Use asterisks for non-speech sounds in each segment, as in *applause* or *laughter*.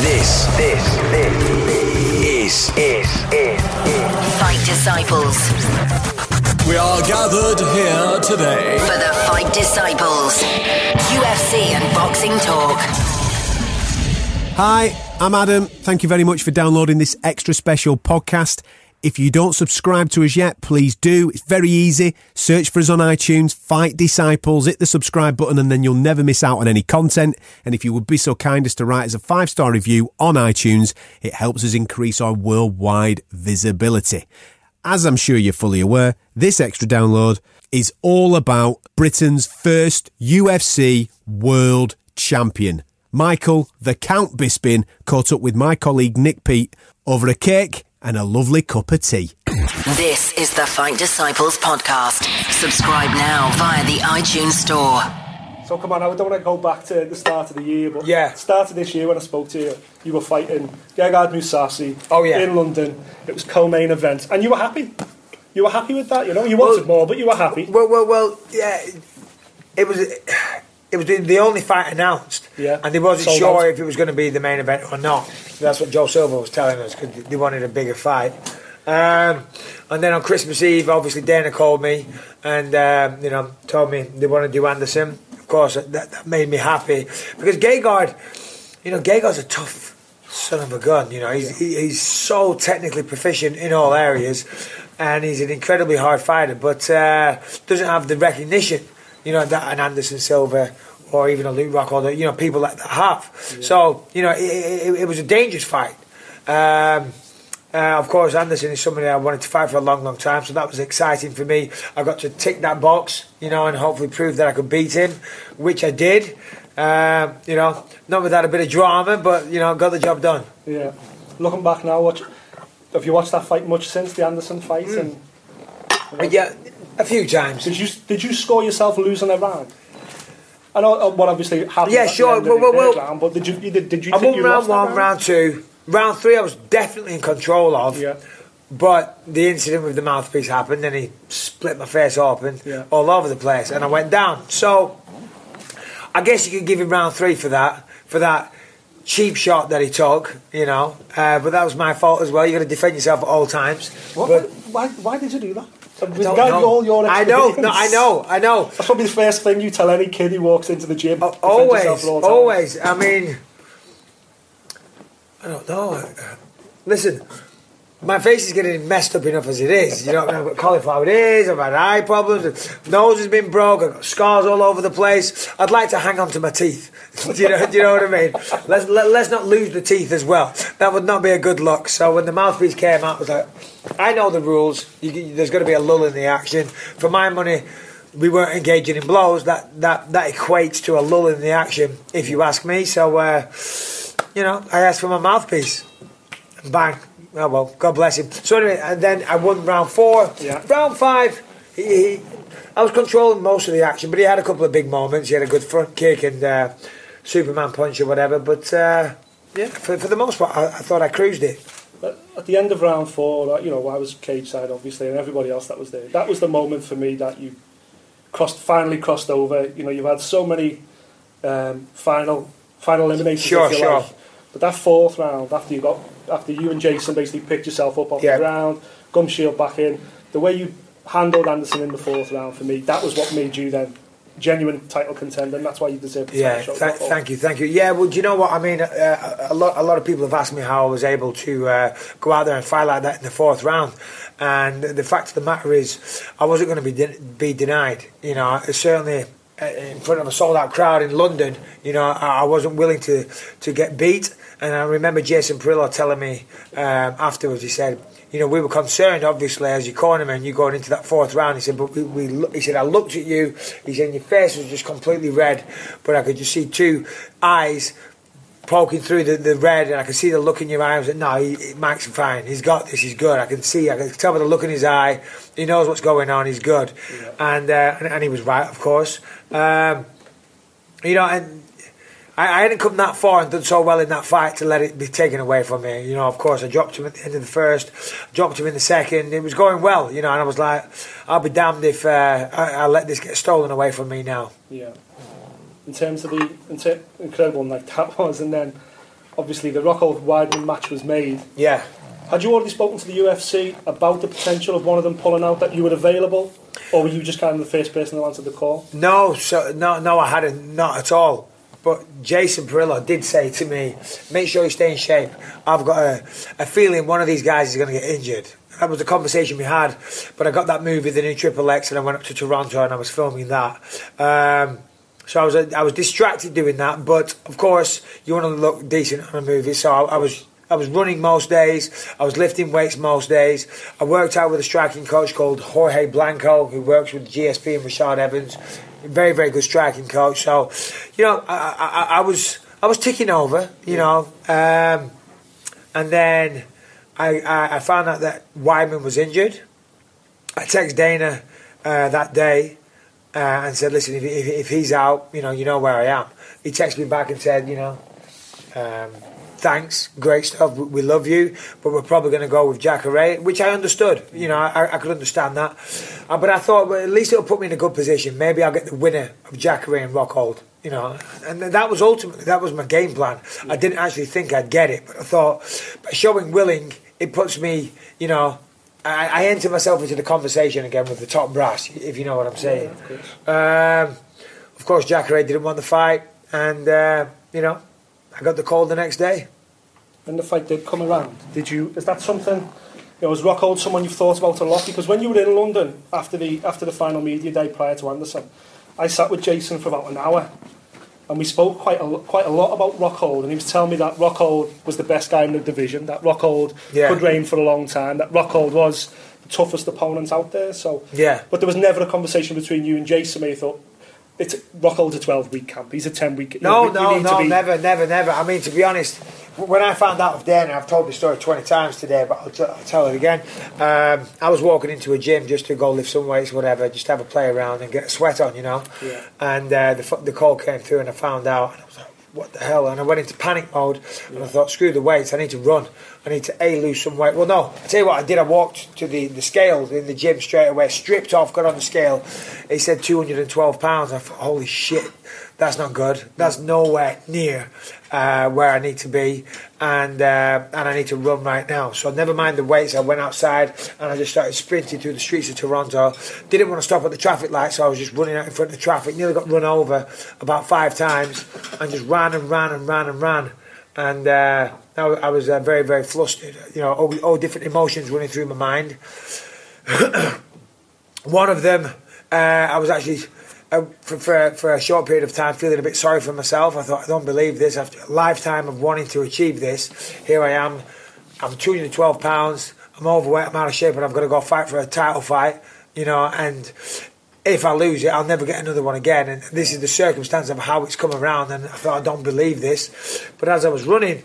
This, this, this is, is, is, is Fight Disciples. We are gathered here today. For the Fight Disciples. UFC and boxing talk. Hi, I'm Adam. Thank you very much for downloading this extra special podcast. If you don't subscribe to us yet, please do. It's very easy. Search for us on iTunes, Fight Disciples, hit the subscribe button, and then you'll never miss out on any content. And if you would be so kind as to write us a five star review on iTunes, it helps us increase our worldwide visibility. As I'm sure you're fully aware, this extra download is all about Britain's first UFC World Champion. Michael, the Count Bisping, caught up with my colleague Nick Peet over a cake and a lovely cup of tea. This is the Fight Disciples podcast. Subscribe now via the iTunes Store. So come on, I don't want to go back to the start of the year, but Yeah. start of this year when I spoke to you, you were fighting Gegard Mousasi Oh, yeah. in London. It was co-main event, and you were happy. You were happy with that, you know. You wanted Well- more, but you were happy. Well, well, well, yeah. It was it was the- only fight announced, Yeah. and they wasn't Sold sure out. if it was going to be the main event or not. That's what Joe Silva was telling us because they wanted a bigger fight. Um, and then on Christmas Eve, obviously Dana called me and um, you know told me they want to do Anderson. Of course, that, that made me happy because Gegard, you know, Gegard's a tough son of a gun. You know, he's he, he's so technically proficient in all areas, and he's an incredibly hard fighter, but uh, doesn't have the recognition. You know that an Anderson Silva or even a Luke Rockhold the, you know people like that have. So you know it, it, it was a dangerous fight. Um, uh, of course, Anderson is somebody I wanted to fight for a long, long time, so that was exciting for me. I got to tick that box, you know, and hopefully prove that I could beat him, which I did. Um, you know, not without a bit of drama, but you know, got the job done. Yeah. Looking back now, watch, have you watched that fight much since the Anderson fight? Hmm. And Uh, yeah, a few times. did you did you score yourself losing a round? I know uh, what obviously happened. Yeah, sure, well, well, well- round, but did you, you did, did you I won you round one, round two, round three. I was definitely in control of. Yeah. But the incident with the mouthpiece happened, and he split my face open Yeah. all over the place, and I went down. So, I guess you could give him round three for that, for that cheap shot that he took, you know. Uh, but that was my fault as well. You got to defend yourself at all times. What, But why, why did you do that? I With don't regard to know. all your I know, no. I know, I know. That's probably the first thing you tell any kid who walks into the gym. Oh, Defend always, yourself at all times. always. I mean, I don't know. Uh, listen, my face is getting messed up enough as it is. You know, I've got cauliflower ears, I've had eye problems, nose has been broke, I've got scars all over the place. I'd like to hang on to my teeth. *laughs* do, you know, do you know what I mean? Let's, let, let's not lose the teeth as well. That would not be a good look. So when the mouthpiece came out, I was like, I know the rules. You, there's going to be a lull in the action. For my money, we weren't engaging in blows. That that that equates to a lull in the action, if you ask me. So, uh, you know, I asked for my mouthpiece. Bang. Oh well, God bless him. So anyway, and then I won round four. Yeah. Round five, he, he, I was controlling most of the action, but he had a couple of big moments. He had a good front kick and uh, Superman punch or whatever. But uh, yeah, for, for the most part, I, I thought I cruised it. But at the end of round four, you know, I was cage side obviously, and everybody else that was there. That was the moment for me that you crossed, finally crossed over. You know, you've had so many um, final, final eliminations. Sure, sure. Like. But that fourth round, after you got, after you and Jason basically picked yourself up off Yeah. the ground, gum shield back in, the way you handled Anderson in the fourth round for me, that was what made you then genuine title contender, and that's why you deserve the Yeah, th- thank you, thank you. Yeah, well, do you know what I mean? Uh, a lot, a lot of people have asked me how I was able to uh, go out there and fight like that in the fourth round, and the fact of the matter is, I wasn't going to be de- be denied. You know, certainly in front of a sold out crowd in London. You know, I, I wasn't willing to to get beat, and I remember Jason Parillo telling me um, afterwards. He said. You know, we were concerned, obviously, as your cornerman, you going into that fourth round. He said, but we, we, he said, I looked at you. He said, your face was just completely red, but I could just see two eyes poking through the, the red, and I can see the look in your eyes. Like, no, he, Mike's fine. He's got this. He's good. I can see. I can tell by the look in his eye. He knows what's going on. He's good, and, uh, and and he was right, of course. Um, you know, and I, I hadn't come that far and done so well in that fight to let it be taken away from me. You know, of course, I dropped him at the end of the first, dropped him in the second. It was going well, you know, and I was like, I'll be damned if uh, I, I let this get stolen away from me now. Yeah. In terms of the in ter- incredible night *laughs* that was, and then obviously the Rockhold Weidman match was made. Yeah. Had you already spoken to the UFC about the potential of one of them pulling out that you were available, or were you just kind of the first person to answer the call? No, so no, no, I hadn't, not at all. But Jason Parillo did say to me, "Make sure you stay in shape. I've got a, a feeling one of these guys is going to get injured." That was the conversation we had. But I got that movie, the new Triple X, and I went up to Toronto and I was filming that. Um, so I was I was distracted doing that. But of course, you want to look decent on a movie, so I, I was. I was running most days. I was lifting weights most days. I worked out with a striking coach called Jorge Blanco, who works with GSP and Rashad Evans. Very, very good striking coach. So, you know, I, I, I was I was ticking over. You know, um, and then I, I, I found out that Weidman was injured. I text Dana uh, that day uh, and said, "Listen, if, if, if he's out, you know, you know where I am." He texted me back and said, "You know, um, thanks, great stuff. We, we love you, but we're probably going to go with Jacare, which I understood. You know, I, I could understand that. Uh, but I thought, well, at least it'll put me in a good position. Maybe I'll get the winner of Jacare and Rockhold. You know, and that was ultimately that was my game plan. I didn't actually think I'd get it, but I thought by showing willing, it puts me, you know. I, I enter myself into the conversation again with the top brass, if you know what I'm saying. of course. Um, of course, Jacare didn't want the fight, and uh, you know, I got the call the next day. When the fight did come around, did you? Is that something? You know, was Rockhold someone you've thought about a lot? Because when you were in London after the after the final media day prior to Anderson, I sat with Jason for about an hour, and we spoke quite a quite a lot about Rockhold, and he was telling me that Rockhold was the best guy in the division, that Rockhold Yeah. could reign for a long time, that Rockhold was the toughest opponent out there. So, Yeah. but there was never a conversation between you and Jason where you thought. It's Rockhold's a twelve week camp. He's a ten week. No, you no, need to no, be- never, never, never. I mean, to be honest, when I found out of Dan, I've told the story 20 times today, but I'll, t- I'll tell it again. Um, I was walking into a gym just to go lift some weights, whatever, just have a play around and get a sweat on, you know. Yeah. And uh, the, f- the call came through and I found out, and I was like, what the hell? And I went into panic mode and I thought, screw the weights, I need to run. I need to A, lose some weight. Well, no, I tell you what I did. I walked to the, the scale in the gym straight away, stripped off, got on the scale. He said 212 pounds. I thought, holy shit, that's not good. That's nowhere near uh, where I need to be. And uh, and I need to run right now. So never mind the weights. I went outside and I just started sprinting through the streets of Toronto. Didn't want to stop at the traffic light, so I was just running out in front of the traffic. Nearly got run over about five times and just ran and ran and ran and ran. And uh, I, I was uh, very, very flustered. You know, all, all different emotions running through my mind. *clears throat* One of them, uh, I was actually uh, for, for for a short period of time feeling a bit sorry for myself. I thought, I don't believe this. After a lifetime of wanting to achieve this, here I am. I'm 212 pounds. I'm overweight. I'm out of shape, and I've got to go fight for a title fight. You know, and if I lose it, I'll never get another one again. And this is the circumstance of how it's come around. And I thought, I don't believe this. But as I was running,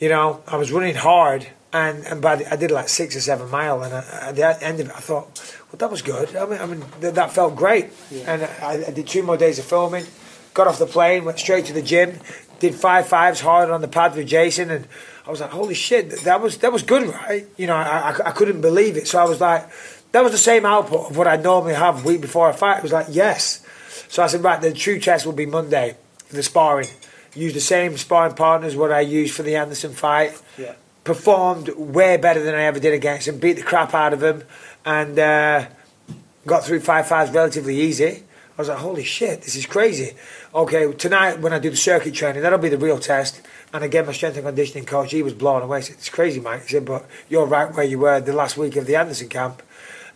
you know, I was running hard. And, and by the, I did like six or seven mile. And I, at the end of it, I thought, well, that was good. I mean, I mean th- that felt great. And I, I did two more days of filming, got off the plane, went straight to the gym, did five fives hard on the pad with Jason. And I was like, holy shit, that was, that was good, right? You know, I, I, I couldn't believe it. So I was like, that was the same output of what I normally have week before a fight. It was like, yes. So I said, right, the true test will be Monday the sparring. Use the same sparring partners what I used for the Anderson fight. Yeah. Performed way better than I ever did against him. Beat the crap out of him, and uh, got through five fives relatively easy. I was like, holy shit, this is crazy. Okay, tonight when I do the circuit training, that'll be the real test. And again, my strength and conditioning coach, he was blown away. He said, it's crazy, Mike. He said, but you're right where you were the last week of the Anderson camp.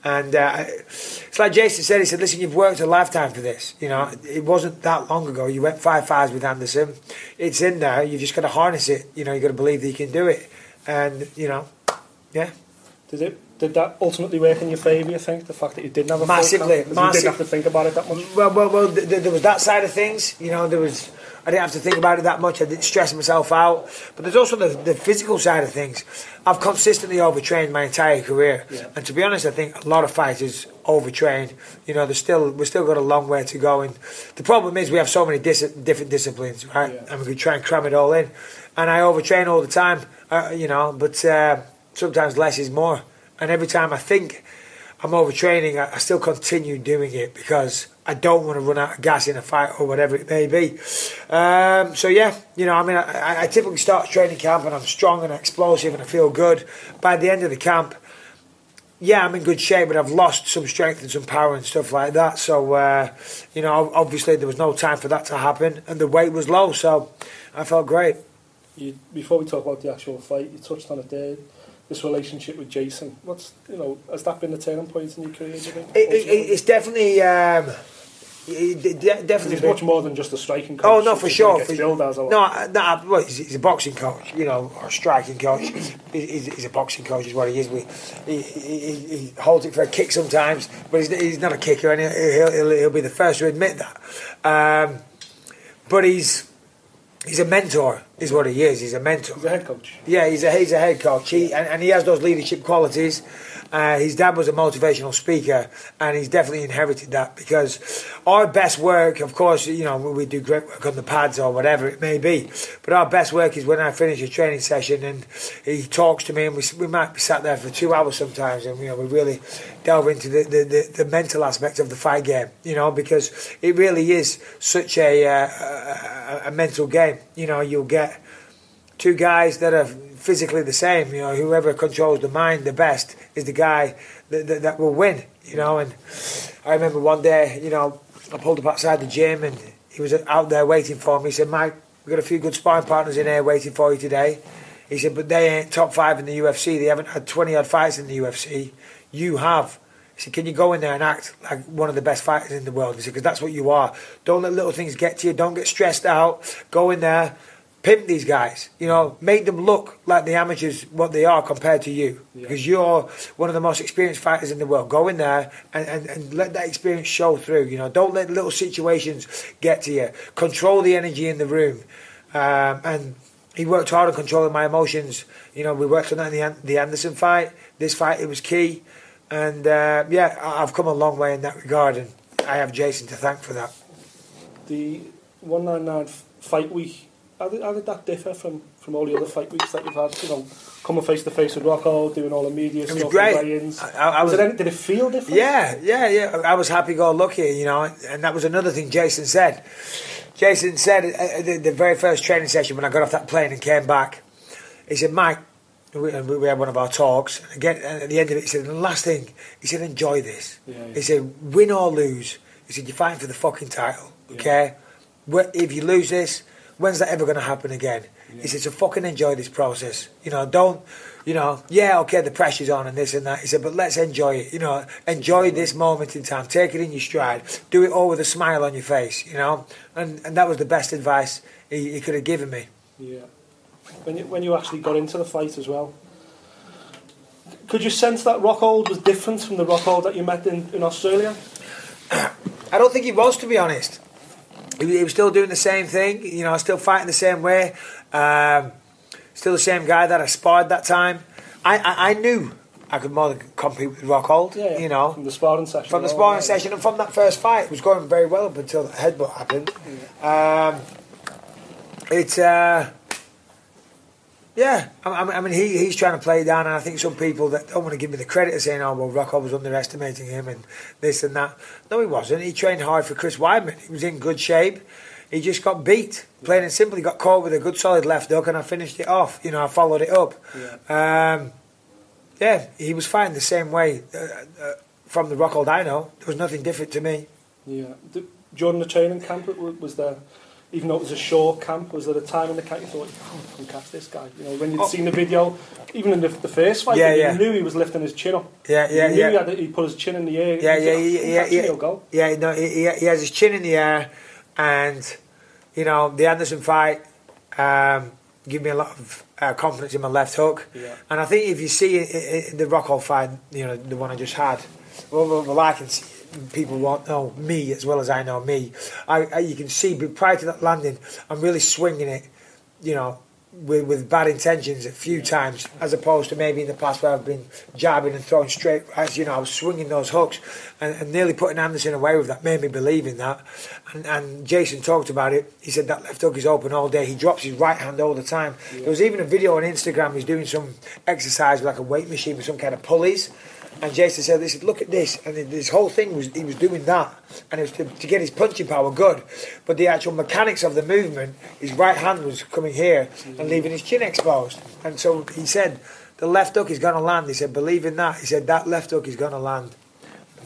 And uh, it's like Jason said, he said, listen, you've worked a lifetime for this. You know, it wasn't that long ago. You went five fives with Anderson. It's in there. You've just got to harness it. You know, you've got to believe that you can do it. And, you know, yeah. Did it? Did that ultimately work in your favour? You think the fact that you didn't have a Massively? 'Cause You didn't have to think about it that much. Well, well, well th- th- there was that side of things. You know, there was. I didn't have to think about it that much. I didn't stress myself out. But there's also the, the physical side of things. I've consistently overtrained my entire career, Yeah. and to be honest, I think a lot of fighters overtrain. You know, there's still we've still got a long way to go. And the problem is we have so many dis- different disciplines, right? Yeah. And we could try and cram it all in. And I overtrain all the time, uh, you know. But uh, sometimes less is more. And every time I think I'm overtraining, I, I still continue doing it because I don't want to run out of gas in a fight or whatever it may be. Um, so yeah, you know, I mean, I, I typically start training camp and I'm strong and explosive and I feel good. By the end of the camp, yeah, I'm in good shape, but I've lost some strength and some power and stuff like that. So, uh, you know, obviously there was no time for that to happen, and the weight was low, so I felt great. You, before we talk about the actual fight, you touched on it there. This relationship with Jason, what's you know, has that been the turning point in your career? You think? It, it, it's definitely, um, it, definitely. He's much more than just a striking coach. Oh no, for sure. For, billed as a lot. no, no, well, he's, he's a boxing coach, you know, or a striking coach. He's, he's a boxing coach, is what he is. We, he, he, he- he holds it for a kick sometimes, but he's, he's not a kicker, and he'll, he'll, he'll be the first to admit that. Um, but he's he's a mentor, is what he is. He's a mentor. He's a head coach. Yeah, he's a he's a head coach. He and, and he has those leadership qualities. Uh, his dad was a motivational speaker, and he's definitely inherited that because our best work, of course, you know, we do great work on the pads or whatever it may be, but our best work is when I finish a training session and he talks to me, and we, we might be sat there for two hours sometimes, and you know, we really delve into the, the, the, the mental aspect of the fight game, you know, because it really is such a, uh, a, a mental game. You know, you'll get two guys that are physically the same. You know, whoever controls the mind the best is the guy that, that, that will win. You know, and I remember one day, you know, I pulled up outside the gym and he was out there waiting for me. He said, "Mike, we've got a few good sparring partners in here waiting for you today." He said, "But they ain't top five in the UFC. They haven't had twenty odd fights in the UFC. You have." He said, "Can you go in there and act like one of the best fighters in the world?" He said, "Because that's what you are. Don't let little things get to you. Don't get stressed out. Go in there, pimp these guys. You know, make them look like the amateurs what they are compared to you. Because you're one of the most experienced fighters in the world. Go in there and, and, and let that experience show through. You know, don't let little situations get to you. Control the energy in the room. Um, and he worked hard on controlling my emotions. You know, we worked on that in the, the Anderson fight. This fight, it was key. And uh, yeah, I've come a long way in that regard, and I have Jason to thank for that. The 199 fight week, how did, how did that differ from, from all the other fight weeks that you've had? You know, coming face to face with Rocco, doing all the media was stuff, great. the. I- I- Was was- it any, did it feel different? Yeah, yeah, yeah. I was happy go lucky, you know, and that was another thing Jason said. Jason said at the, the very first training session when I got off that plane and came back, he said, Mike, we, and we had one of our talks. And again, and at the end of it, he said, the last thing, he said, enjoy this. Yeah, yeah. He said, win or lose. He said, you're fighting for the fucking title, okay? Wh- If you lose this, when's that ever going to happen again? He said, so fucking enjoy this process. You know, don't, you know, yeah, okay, the pressure's on and this and that. He said, but let's enjoy it. You know, enjoy this moment in time. Take it in your stride. Do it all with a smile on your face, you know? And, and that was the best advice he, he could have given me. Yeah. When you, when you actually got into the fight as well, could you sense that Rockhold was different from the Rockhold that you met in, in Australia? *clears throat* I don't think he was, to be honest. He, was- he was still doing the same thing, you know, still fighting the same way. Um, still the same guy that I sparred that time. I, I, I knew I could more than compete with Rockhold, Yeah, yeah. you know. From the sparring session. From the sparring yeah. session and from that first fight, it was going very well up until the headbutt happened. Um, it's, uh, yeah, I, I mean- he, he's trying to play down, and I think some people that don't want to give me the credit are saying, oh, well, Rocco was underestimating him and this and that. No, he wasn't. He trained hard for Chris Weidman. He was in good shape. He just got beat, plain and simple. He got caught with a good solid left hook, and I finished it off. You know, I followed it up. Um, yeah, he was fighting the same way uh, uh, from the Rockhold I know. There was nothing different to me. Yeah. D- during the training camp, was there, even though it was a short camp, was there a time in the camp you thought, oh, I can catch this guy? You know, when you'd Oh. seen the video, even in the, the first fight, Yeah, you knew he was lifting his chin up. Yeah, yeah, you knew yeah. He, had, he put his chin in the air. Yeah, yeah, yeah, yeah, yeah. he'll go. Yeah, no, he, he he has his chin in the air, and you know the Anderson fight um, gave me a lot of uh, confidence in my left hook. Yeah. And I think if you see in, in the Rockhold fight, you know the one I just had, well, well, well I can see. People won't know me as well as I know me. I, I you can see but prior to that landing, I'm really swinging it, you know, with, with bad intentions a few times, as opposed to maybe in the past where I've been jabbing and throwing straight. As you know, I was swinging those hooks and, and nearly putting Anderson away with that. Made me believe in that. And, and Jason talked about it. He said that left hook is open all day. He drops his right hand all the time. There was even a video on Instagram. He's doing some exercise with like a weight machine with some kind of pulleys. And Jason said, "He said, look at this." And this whole thing was he was doing that, and it was to, to get his punching power good. But the actual mechanics of the movement, his right hand was coming here and leaving his chin exposed. And so he said, "The left hook is going to land." He said, "Believe in that." He said, "That left hook is going to land."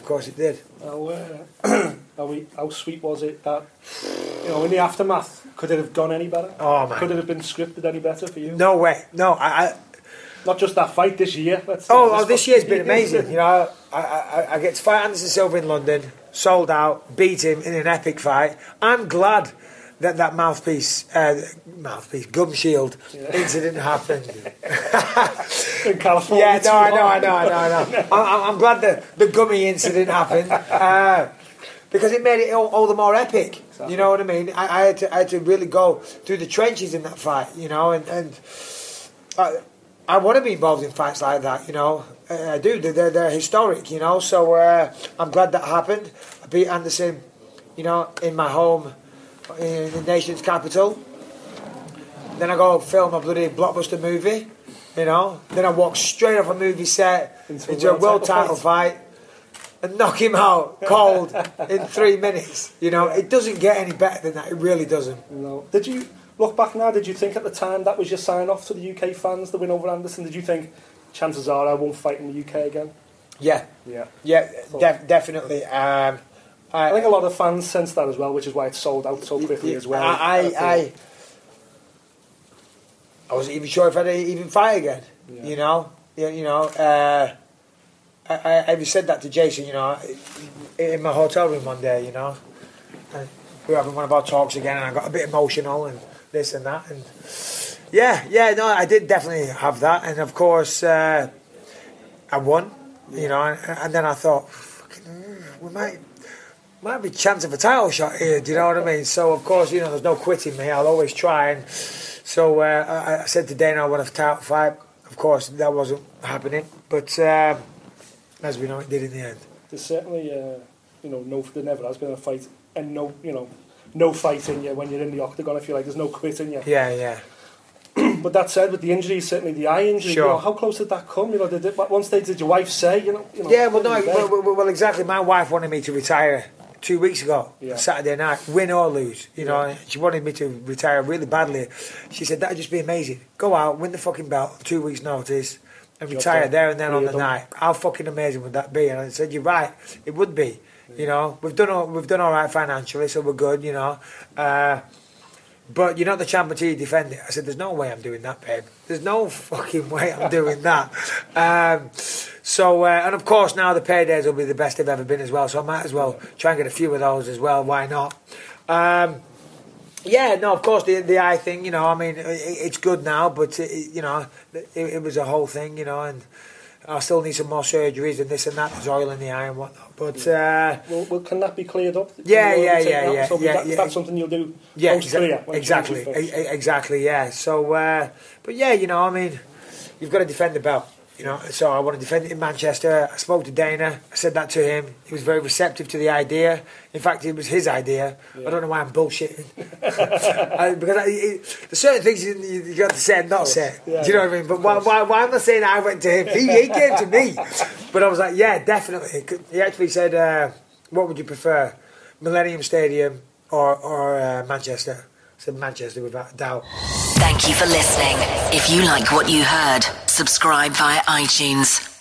Of course, it did. How, uh, *clears throat* how, we, how sweet was it that, you know, in the aftermath, could it have gone any better? Oh, man. Could it have been scripted any better for you? No way. No, I. I Not just that fight this year. Let's Oh, oh, this year's been *laughs* amazing. You know, I, I, I get to fight Anderson Silva in London, sold out, beat him in an epic fight. I'm glad that that mouthpiece, uh, mouthpiece, gum shield incident happened. *laughs* *laughs* in California. yeah, no, I know, I know, I know, I know. I'm, I'm- I'm glad that the gummy incident happened uh, because it made it all, all the more epic. You know what I mean? I, I, had to, I had to really go through the trenches in that fight, you know, and, and I, I want to be involved in fights like that, you know. I do. They're, they're historic, you know. So uh, I'm glad that happened. I beat Anderson, you know, in my home, in the nation's capital. Then I go film a bloody blockbuster movie, you know. Then I walk straight off a movie set Into into, a a world title title fight. and knock him out *laughs* cold in three minutes. You know, it doesn't get any better than that. It really doesn't. No. Did you look back now? Did you think at the time that was your sign off to the UK fans, the win over Anderson? Did you think chances are I won't fight in the UK again? Yeah, Yeah. yeah, def- definitely. Um, I think a lot of fans sense that as well, which is why it sold out so quickly as well. I, I, I, I wasn't even sure if I'd even fight again. Yeah. You know, you, you know. Uh, I, I, I even said that to Jason. You know, in my hotel room one day. You know, and we were having one of our talks again, and I got a bit emotional and this and that, and yeah, yeah, no, I did definitely have that, and of course, uh, I won. You know, and, then I thought, we might might be chance of a title shot here. Do you know what I mean? So of course, you know, there's no quitting me. I'll always try. And so uh, I, I said to Dana, I want a title fight. Of course, that wasn't happening. But um, as we know, it did in the end. There's certainly, uh, you know, no, there never has been a fight, and no, you know, no fight in you when you're in the octagon. I feel like there's no quitting you. Yeah, yeah. *clears throat* But that said, with the injuries, certainly the eye injury, Sure. you know, how close did that come? You know, did it, stage did your wife say, you know, you know Yeah, well, no, well, well, exactly. My wife wanted me to retire two weeks ago, Yeah. Saturday night, win or lose. You know, she wanted me to retire really badly. She said that'd just be amazing. Go out, win the fucking belt, two weeks' notice, and retire there and then Yeah, on the night. How fucking amazing would that be? And I said, you're right, it would be. You know, we've done all, we've done all right financially, so we're good. You know. Uh, but you're not the champ until you defend it. I said, there's no way I'm doing that, babe. There's no *laughs* fucking way I'm doing that. Um, so, uh, and of course, now the paydays will be the best they've ever been as well. So I might as well try and get a few of those as well. Why not? Um, yeah, no, of course, the the eye thing, you know, I mean, it, it's good now, but, it, you know, it, it was a whole thing, you know, and I still need some more surgeries and this and that. There's oil in the eye and whatnot. But, uh, Well, well, can that be cleared up? Yeah, yeah, yeah, yeah, So yeah, that, yeah. that's something you'll do Yeah, exa- exactly, exactly. Yeah. So, uh, but yeah, you know, I mean, you've got to defend the belt. You know, so I want to defend it in Manchester. I spoke to Dana. I said that to him. He was very receptive to the idea. In fact, it was his idea. I don't know why I'm bullshitting. *laughs* I, because I, it, there's certain things you, you, you got to say and not say. Yeah, Do you know what I mean? But why, why, why am I saying I went to him? He, he came to me. But I was like, yeah, definitely. He actually said, uh, what would you prefer, Millennium Stadium or, or uh, Manchester? I said Manchester without a doubt. Thank you for listening. If you like what you heard, subscribe via iTunes.